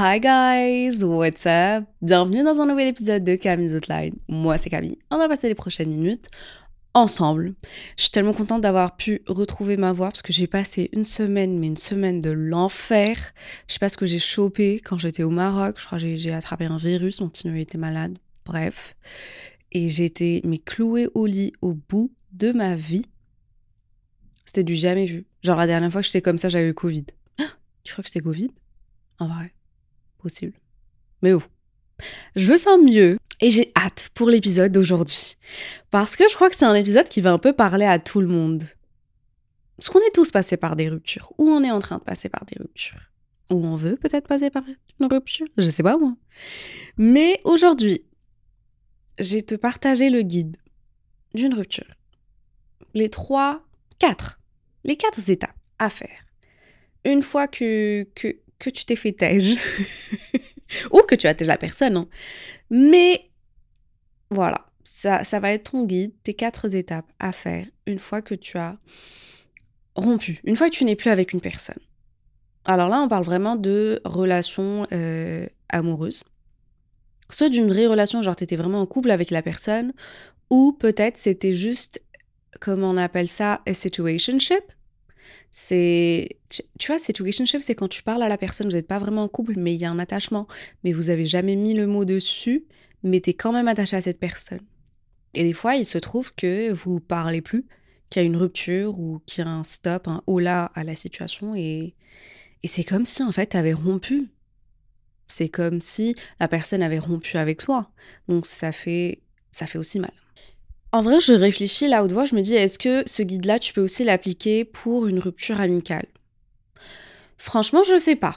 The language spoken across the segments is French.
Hi guys, what's up? Bienvenue dans un nouvel épisode de Camille's Outline. Moi c'est Camille. On va passer les prochaines minutes ensemble. Je suis tellement contente d'avoir pu retrouver ma voix parce que j'ai passé une semaine, mais une semaine de l'enfer. Je sais pas ce que j'ai chopé quand j'étais au Maroc. Je crois que j'ai attrapé un virus, mon petit était malade. Bref. Et été mais clouée au lit au bout de ma vie. C'était du jamais vu. Genre la dernière fois que j'étais comme ça, j'avais le Covid. Tu crois que c'était Covid? En vrai possible. Mais oh, je me sens mieux et j'ai hâte pour l'épisode d'aujourd'hui. Parce que je crois que c'est un épisode qui va un peu parler à tout le monde. Parce qu'on est tous passés par des ruptures, ou on est en train de passer par des ruptures, ou on veut peut-être passer par une rupture, je sais pas moi. Mais aujourd'hui, j'ai te partagé le guide d'une rupture. Les trois, quatre, les quatre étapes à faire. Une fois que, que, que tu t'es fait tège. ou que tu as tège la personne. Hein. Mais voilà, ça, ça va être ton guide, tes quatre étapes à faire une fois que tu as rompu, une fois que tu n'es plus avec une personne. Alors là, on parle vraiment de relation euh, amoureuse. Soit d'une vraie relation, genre tu étais vraiment en couple avec la personne, ou peut-être c'était juste, comment on appelle ça, a situationship, c'est tu, vois situationship c'est quand tu parles à la personne vous n'êtes pas vraiment en couple mais il y a un attachement. Mais vous avez jamais mis le mot dessus mais tu es quand même attaché à cette personne. Et des fois il se trouve que vous parlez plus qu'il y a une rupture ou qu'il y a un stop un hola à la situation et, et c'est comme si en fait tu avais rompu. C'est comme si la personne avait rompu avec toi. Donc ça fait ça fait aussi mal en vrai, je réfléchis là haute voix, je me dis, est-ce que ce guide-là, tu peux aussi l'appliquer pour une rupture amicale? Franchement, je sais pas.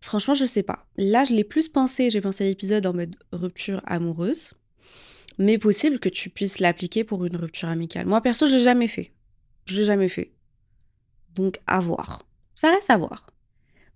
Franchement, je sais pas. Là, je l'ai plus pensé, j'ai pensé à l'épisode en mode rupture amoureuse, mais possible que tu puisses l'appliquer pour une rupture amicale. Moi, perso, je l'ai jamais fait. Je l'ai jamais fait. Donc, à voir. Ça reste à voir.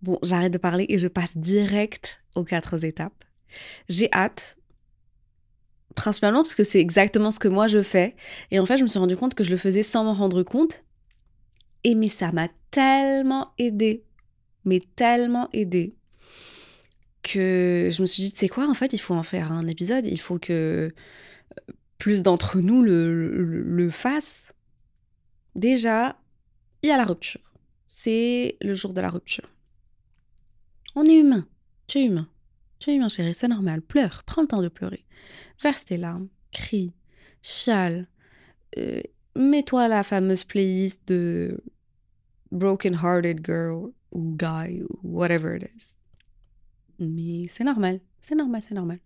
Bon, j'arrête de parler et je passe direct aux quatre étapes. J'ai hâte principalement parce que c'est exactement ce que moi je fais. Et en fait, je me suis rendu compte que je le faisais sans m'en rendre compte. Et mais ça m'a tellement aidé, mais tellement aidé, que je me suis dit, c'est quoi, en fait, il faut en faire un épisode, il faut que euh, plus d'entre nous le, le, le fassent. Déjà, il y a la rupture. C'est le jour de la rupture. On est humain. Tu es humain. Tu es humain, chérie, c'est normal. Pleure, prends le temps de pleurer verse tes larmes, crie, chale, euh, mets-toi la fameuse playlist de Broken Hearted Girl ou Guy ou whatever it is. Mais c'est normal, c'est normal, c'est normal.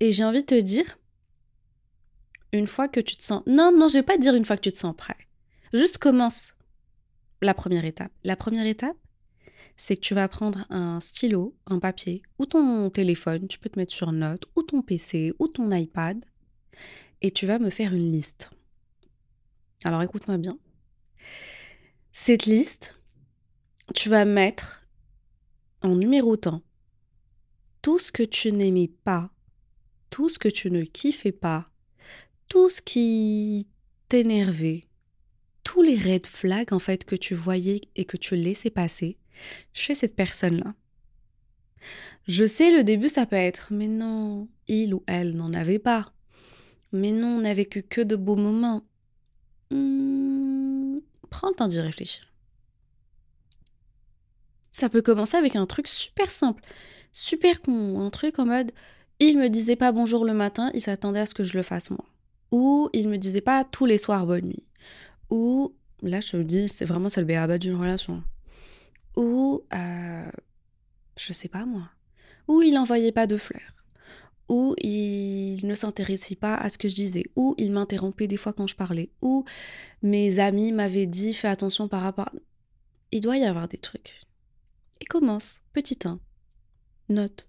Et j'ai envie de te dire, une fois que tu te sens... Non, non, je vais pas te dire une fois que tu te sens prêt. Juste commence la première étape. La première étape, c'est que tu vas prendre un stylo, un papier ou ton téléphone, tu peux te mettre sur note, ou ton PC, ou ton iPad, et tu vas me faire une liste. Alors écoute-moi bien. Cette liste, tu vas mettre en numérotant tout ce que tu n'aimais pas, tout ce que tu ne kiffais pas, tout ce qui t'énervait, tous les red flags en fait que tu voyais et que tu laissais passer chez cette personne-là. Je sais, le début, ça peut être, mais non, il ou elle n'en avait pas. Mais non, on n'a vécu que de beaux moments. Hmm, prends le temps d'y réfléchir. Ça peut commencer avec un truc super simple, super con, un truc en mode il me disait pas bonjour le matin, il s'attendait à ce que je le fasse moi. Ou il me disait pas tous les soirs bonne nuit. Ou là je te le dis, c'est vraiment c'est le béaba d'une relation ou, euh, je sais pas moi, ou il n'envoyait pas de fleurs, ou il ne s'intéressait pas à ce que je disais, ou il m'interrompait des fois quand je parlais, ou mes amis m'avaient dit fais attention par rapport. Il doit y avoir des trucs. Et commence, petit 1, note.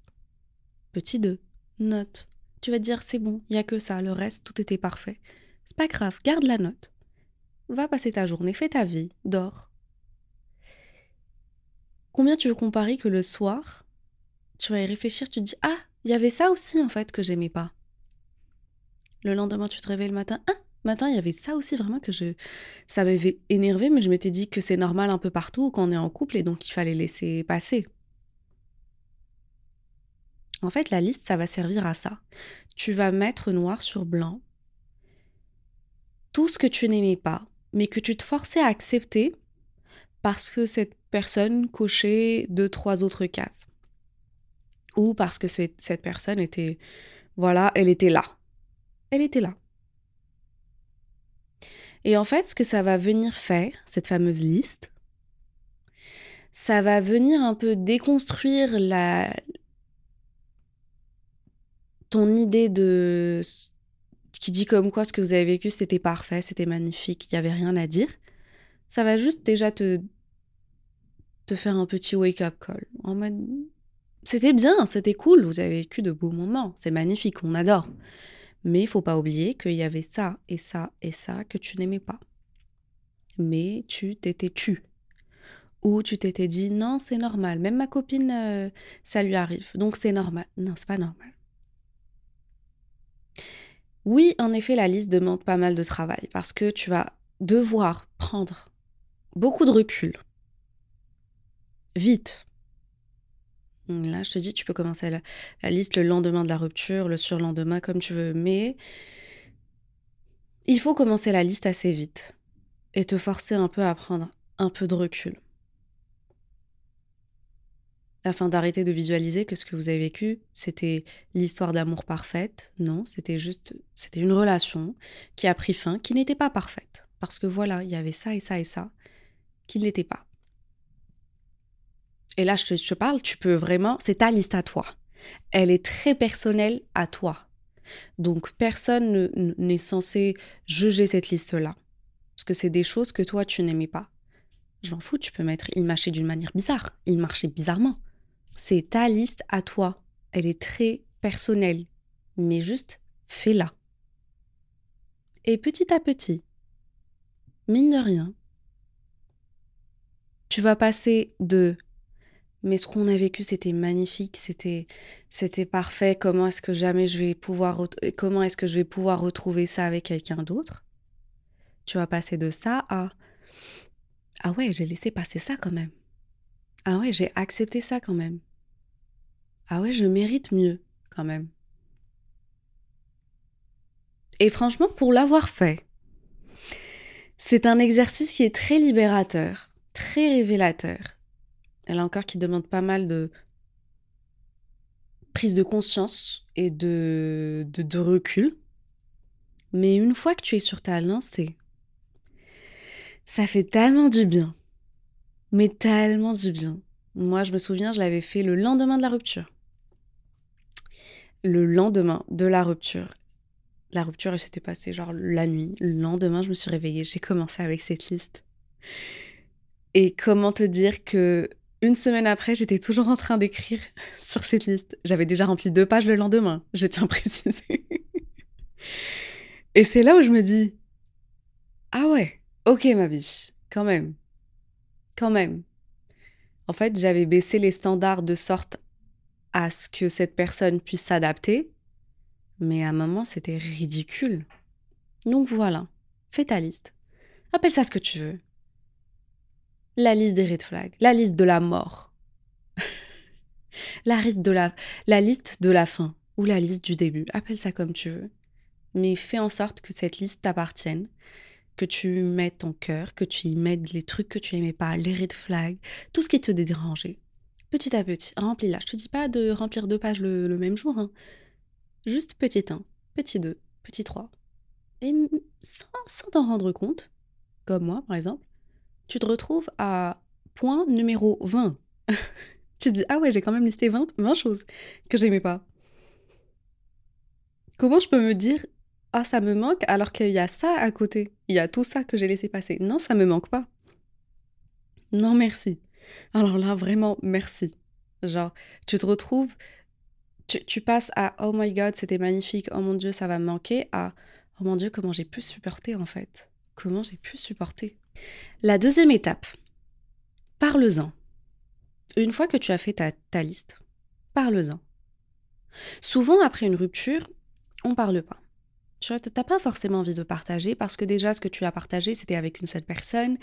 Petit 2, note. Tu vas te dire c'est bon, il y a que ça, le reste, tout était parfait. C'est pas grave, garde la note. Va passer ta journée, fais ta vie, dors. Combien tu veux comparer que le soir, tu vas y réfléchir, tu te dis Ah, il y avait ça aussi en fait que j'aimais pas. Le lendemain, tu te réveilles le matin Ah, matin, il y avait ça aussi vraiment que je. Ça m'avait énervé, mais je m'étais dit que c'est normal un peu partout quand on est en couple et donc il fallait laisser passer. En fait, la liste, ça va servir à ça. Tu vas mettre noir sur blanc tout ce que tu n'aimais pas, mais que tu te forçais à accepter parce que cette personne cochait deux, trois autres cases. Ou parce que cette personne était, voilà, elle était là. Elle était là. Et en fait, ce que ça va venir faire, cette fameuse liste, ça va venir un peu déconstruire la ton idée de qui dit comme quoi ce que vous avez vécu c'était parfait, c'était magnifique, il n'y avait rien à dire. Ça va juste déjà te faire un petit wake-up call. C'était bien, c'était cool, vous avez vécu de beaux moments, c'est magnifique, on adore. Mais il faut pas oublier qu'il y avait ça et ça et ça que tu n'aimais pas. Mais tu t'étais tu. Ou tu t'étais dit non, c'est normal. Même ma copine, euh, ça lui arrive. Donc c'est normal. Non, c'est pas normal. Oui, en effet, la liste demande pas mal de travail parce que tu vas devoir prendre beaucoup de recul vite. Là, je te dis, tu peux commencer la, liste le lendemain de la rupture, le surlendemain, comme tu veux, mais il faut commencer la liste assez vite et te forcer un peu à prendre un peu de recul. Afin d'arrêter de visualiser que ce que vous avez vécu, c'était l'histoire d'amour parfaite. Non, c'était juste, c'était une relation qui a pris fin, qui n'était pas parfaite. Parce que voilà, il y avait ça et ça et ça qui n'était pas. Et là, je te, parle, tu peux vraiment, c'est ta liste à toi. Elle est très personnelle à toi. Donc, personne n'est censé juger cette liste-là. Parce que c'est des choses que toi, tu n'aimais pas. Je m'en fous, tu peux mettre il marchait d'une manière bizarre. Il marchait bizarrement. C'est ta liste à toi. Elle est très personnelle. Mais juste, fais-la. Et petit à petit, mine de rien, tu vas passer de mais ce qu'on a vécu, c'était magnifique, c'était c'était parfait. Comment est-ce que jamais je vais pouvoir comment est-ce que je vais pouvoir retrouver ça avec quelqu'un d'autre? Tu vas passer de ça à ah ouais, j'ai laissé passer ça quand même. Ah ouais, j'ai accepté ça quand même. Ah ouais, je mérite mieux quand même. Et franchement, pour l'avoir fait, c'est un exercice qui est très libérateur, très révélateur elle a encore qui demande pas mal de prise de conscience et de, de, recul. Mais une fois que tu es sur ta lancée, ça fait tellement du bien. Mais tellement du bien. Moi, je me souviens, je l'avais fait le lendemain de la rupture. Le lendemain de la rupture. La rupture, elle s'était passée genre la nuit. Le lendemain, je me suis réveillée. J'ai commencé avec cette liste. Et comment te dire que une semaine après, j'étais toujours en train d'écrire sur cette liste. J'avais déjà rempli deux pages le lendemain, je tiens à préciser. Et c'est là où je me dis Ah ouais, ok ma biche, quand même. Quand même. En fait, j'avais baissé les standards de sorte à ce que cette personne puisse s'adapter, mais à un moment, c'était ridicule. Donc voilà, fais ta liste. Appelle ça ce que tu veux la liste des red flags, la liste de la mort, la, liste de la, la liste de la fin ou la liste du début, appelle ça comme tu veux. Mais fais en sorte que cette liste t'appartienne, que tu mettes ton cœur, que tu y mettes les trucs que tu aimais pas, les red flags, tout ce qui te dérangeait. Petit à petit, remplis-la. Je te dis pas de remplir deux pages le, même jour. Hein. Juste petit 1, petit 2, petit 3. Et sans t'en rendre compte, comme moi par exemple, tu te retrouves à point numéro 20. tu te dis, ah ouais, j'ai quand même listé 20, 20 choses que j'aimais pas. Comment je peux me dire ah ça me manque alors qu'il y a ça à côté, il y a tout ça que j'ai laissé passer. Non, ça me manque pas. Non, merci. Alors là, vraiment, merci. Genre, tu te retrouves, tu, tu passes à oh my god, c'était magnifique, oh mon dieu, ça va me manquer, à oh mon dieu, comment j'ai pu supporter en fait? Comment j'ai pu supporter? La deuxième étape, parle-en. Une fois que tu as fait ta, ta liste, parle-en. Souvent, après une rupture, on parle pas. Tu n'as pas forcément envie de partager parce que déjà, ce que tu as partagé, c'était avec une seule personne.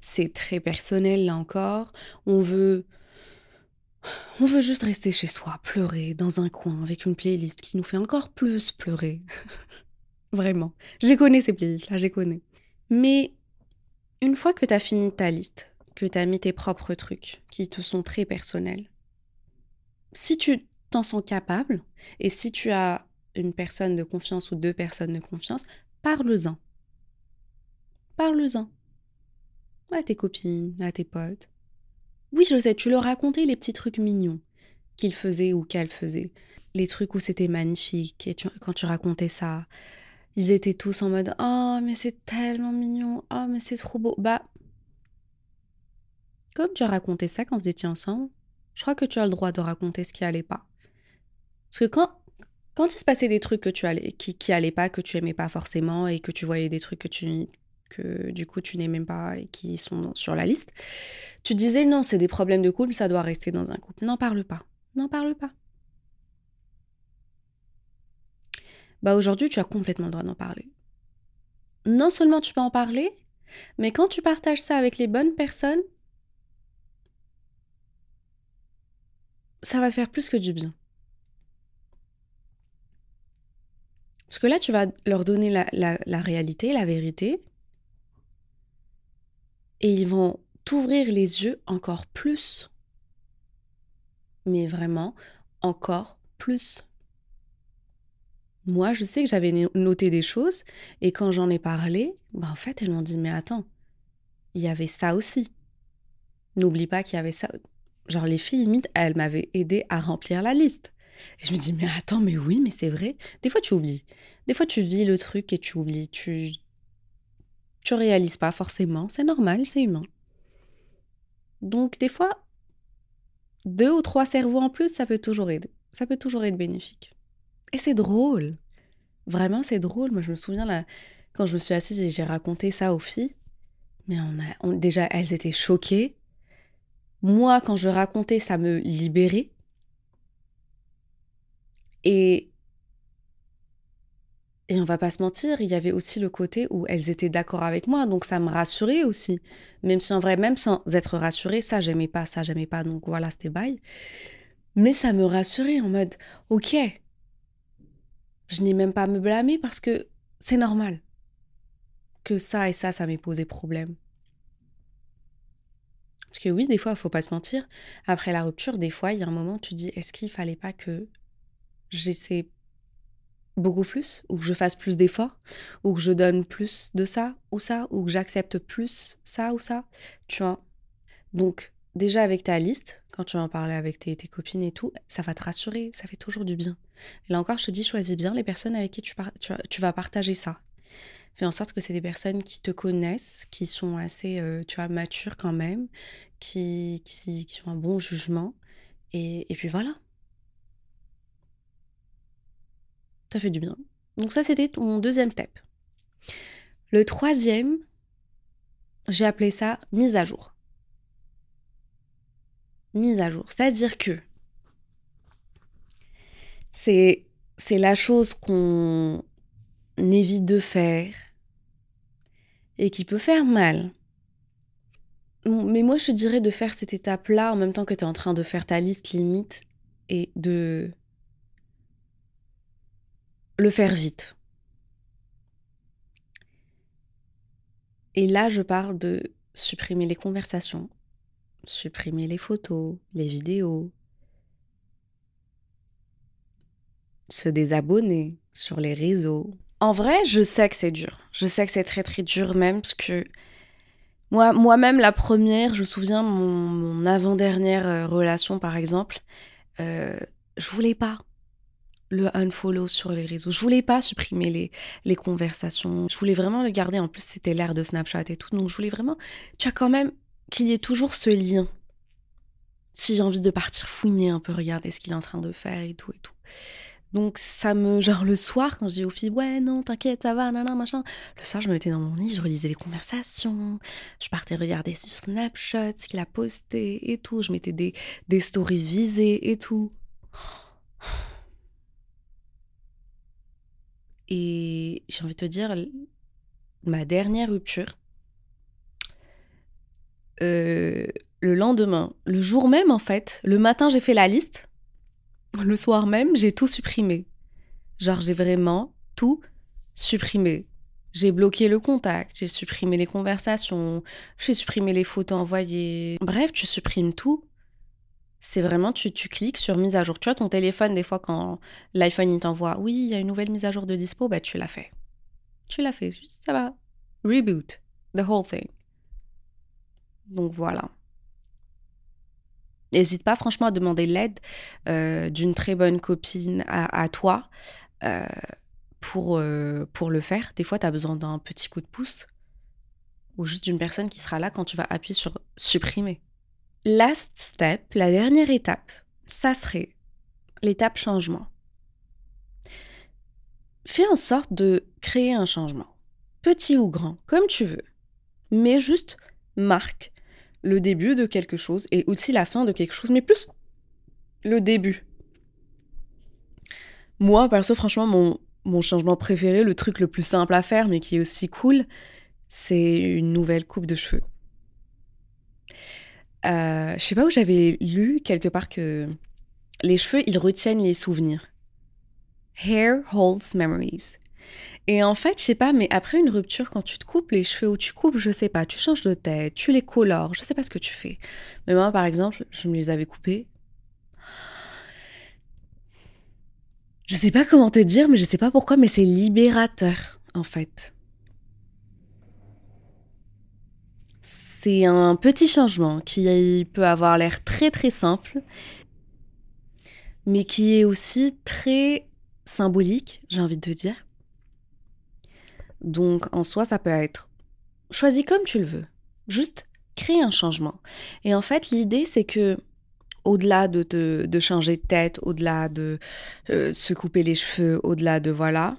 C'est très personnel, là encore. On veut. On veut juste rester chez soi, pleurer dans un coin avec une playlist qui nous fait encore plus pleurer. Vraiment. J'ai connais ces playlists-là, j'ai connais. Mais une fois que tu as fini ta liste, que tu as mis tes propres trucs qui te sont très personnels, si tu t'en sens capable et si tu as une personne de confiance ou deux personnes de confiance, parle-en. Parle-en. À tes copines, à tes potes. Oui, je sais, tu leur racontais les petits trucs mignons qu'ils faisaient ou qu'elles faisaient. Les trucs où c'était magnifique. Et quand tu racontais ça, ils étaient tous en mode Oh, mais c'est tellement mignon. Oh, mais c'est trop beau. Bah, comme tu as raconté ça quand vous étiez ensemble, je crois que tu as le droit de raconter ce qui allait pas. Parce que quand quand il se passait des trucs que tu allais, qui, qui pas, que tu aimais pas forcément et que tu voyais des trucs que tu que du coup tu n'aimais pas et qui sont sur la liste, tu disais non, c'est des problèmes de couple, ça doit rester dans un couple. N'en parle pas. N'en parle pas. Bah aujourd'hui, tu as complètement le droit d'en parler. Non seulement tu peux en parler, mais quand tu partages ça avec les bonnes personnes, ça va te faire plus que du bien. Parce que là, tu vas leur donner la, réalité, la vérité, et ils vont t'ouvrir les yeux encore plus. Mais vraiment, encore plus. Moi, je sais que j'avais noté des choses, et quand j'en ai parlé, bah en fait, elles m'ont dit, mais attends, il y avait ça aussi. N'oublie pas qu'il y avait ça. Genre, les filles, limite, elles m'avaient aidé à remplir la liste. Et je me dis, mais attends, mais oui, mais c'est vrai. Des fois, tu oublies. Des fois, tu vis le truc et tu oublies. Tu, tu réalises pas forcément. C'est normal, c'est humain. Donc, des fois, deux ou trois cerveaux en plus, ça peut toujours aider. Ça peut toujours être bénéfique. Et c'est drôle. Vraiment, c'est drôle. Moi, je me souviens, là, quand je me suis assise et j'ai raconté ça aux filles, mais on a, déjà, elles étaient choquées. Moi, quand je racontais, ça me libérait. Et, et on va pas se mentir, il y avait aussi le côté où elles étaient d'accord avec moi, donc ça me rassurait aussi. Même si en vrai, même sans être rassurée, ça j'aimais pas, ça j'aimais pas, donc voilà, c'était bye. Mais ça me rassurait en mode, ok, je n'ai même pas à me blâmer parce que c'est normal que ça et ça, ça m'ait posé problème. Parce que oui, des fois, il faut pas se mentir. Après la rupture, des fois, il y a un moment, tu dis, est-ce qu'il fallait pas que j'essaie beaucoup plus, ou que je fasse plus d'efforts, ou que je donne plus de ça ou ça, ou que j'accepte plus ça ou ça, tu vois? Donc, déjà avec ta liste, quand tu vas en parler avec tes, copines et tout, ça va te rassurer, ça fait toujours du bien. Là encore, je te dis, choisis bien les personnes avec qui tu, vas partager ça. Fais en sorte que c'est des personnes qui te connaissent, qui sont assez, euh, tu vois, matures quand même, qui, qui, ont un bon jugement. Et, et puis voilà. ça fait du bien. Donc ça, c'était mon deuxième step. Le troisième, j'ai appelé ça mise à jour. Mise à jour, c'est-à-dire que c'est c'est la chose qu'on évite de faire et qui peut faire mal. Mais moi, je dirais de faire cette étape-là en même temps que tu es en train de faire ta liste limite et de le faire vite. Et là, je parle de supprimer les conversations, supprimer les photos, les vidéos, se désabonner sur les réseaux. En vrai, je sais que c'est dur. Je sais que c'est très très dur même parce que moi, moi-même, la première, je me souviens, mon, avant-dernière euh, relation par exemple, euh, je voulais pas le unfollow sur les réseaux. Je voulais pas supprimer les, les conversations. Je voulais vraiment le garder. En plus, c'était l'ère de Snapchat et tout. Donc, je voulais vraiment, tu as quand même qu'il y ait toujours ce lien. Si j'ai envie de partir fouiner un peu, regarder ce qu'il est en train de faire et tout et tout. Donc ça me, genre le soir, quand je dis aux filles, ouais, non, t'inquiète, ça va, nanana, machin. Le soir, je me mettais dans mon lit, je relisais les conversations, je partais regarder sur Snapchat ce qu'il a posté et tout, je mettais des, des stories visées et tout. Et j'ai envie de te dire, ma dernière rupture, euh, le lendemain, le jour même en fait, le matin j'ai fait la liste, le soir même j'ai tout supprimé. Genre j'ai vraiment tout supprimé. J'ai bloqué le contact, j'ai supprimé les conversations, j'ai supprimé les photos envoyées. Bref, tu supprimes tout. C'est vraiment, tu, tu cliques sur mise à jour. Tu vois, ton téléphone, des fois, quand l'iPhone il t'envoie, oui, il y a une nouvelle mise à jour de dispo, bah tu l'as fait. Tu l'as fait, ça va. Reboot, the whole thing. Donc voilà. N'hésite pas franchement à demander l'aide euh, d'une très bonne copine à, toi euh, pour, euh, pour le faire. Des fois, tu as besoin d'un petit coup de pouce ou juste d'une personne qui sera là quand tu vas appuyer sur supprimer. Last step, la dernière étape, ça serait l'étape changement. Fais en sorte de créer un changement, petit ou grand, comme tu veux, mais juste marque le début de quelque chose et aussi la fin de quelque chose, mais plus le début. Moi, perso, franchement, mon, mon changement préféré, le truc le plus simple à faire, mais qui est aussi cool, c'est une nouvelle coupe de cheveux. Euh, je sais pas où j'avais lu quelque part que les cheveux, ils retiennent les souvenirs. Hair holds memories. Et en fait, je sais pas, mais après une rupture, quand tu te coupes les cheveux ou tu coupes, je sais pas, tu changes de tête, tu les colores, je sais pas ce que tu fais. Mais moi, par exemple, je me les avais coupés. Je sais pas comment te dire, mais je sais pas pourquoi, mais c'est libérateur, en fait. C'est un petit changement qui peut avoir l'air très très simple, mais qui est aussi très symbolique, j'ai envie de te dire. Donc en soi, ça peut être choisi comme tu le veux. Juste créer un changement. Et en fait, l'idée, c'est que au-delà de, de changer de tête, au-delà de euh, se couper les cheveux, au-delà de voilà,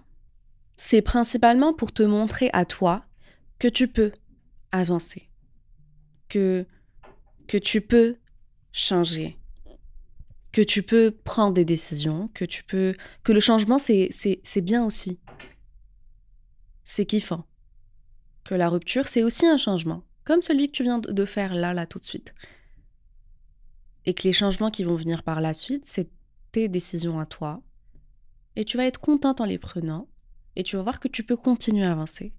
c'est principalement pour te montrer à toi que tu peux avancer, que, que tu peux changer, que tu peux prendre des décisions, que tu peux que le changement c'est bien aussi c'est kiffant. Que la rupture, c'est aussi un changement, comme celui que tu viens de faire là, là, tout de suite. Et que les changements qui vont venir par la suite, c'est tes décisions à toi. Et tu vas être contente en les prenant, et tu vas voir que tu peux continuer à avancer.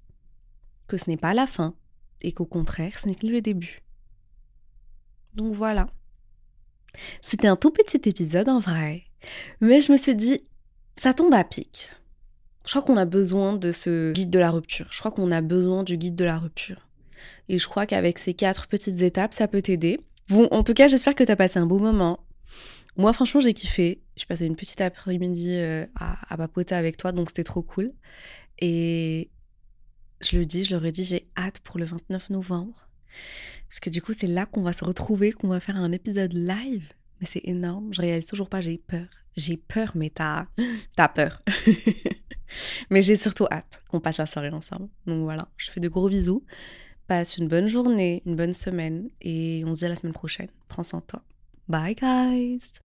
Que ce n'est pas la fin, et qu'au contraire, ce n'est que le début. Donc voilà. C'était un tout petit épisode en vrai, mais je me suis dit, ça tombe à pic. Je crois qu'on a besoin de ce guide de la rupture. Je crois qu'on a besoin du guide de la rupture. Et je crois qu'avec ces quatre petites étapes, ça peut t'aider. Bon, en tout cas, j'espère que tu as passé un beau moment. Moi, franchement, j'ai kiffé. J'ai passé une petite après-midi euh, à, à papoter avec toi, donc c'était trop cool. Et je le dis, je le redis, j'ai hâte pour le 29 novembre. Parce que du coup, c'est là qu'on va se retrouver, qu'on va faire un épisode live. Mais c'est énorme. Je réalise toujours pas, j'ai peur. J'ai peur, mais t'as, t'as peur. Mais j'ai surtout hâte qu'on passe la soirée ensemble. Donc voilà, je fais de gros bisous. Passe une bonne journée, une bonne semaine et on se dit à la semaine prochaine. Prends soin de toi. Bye guys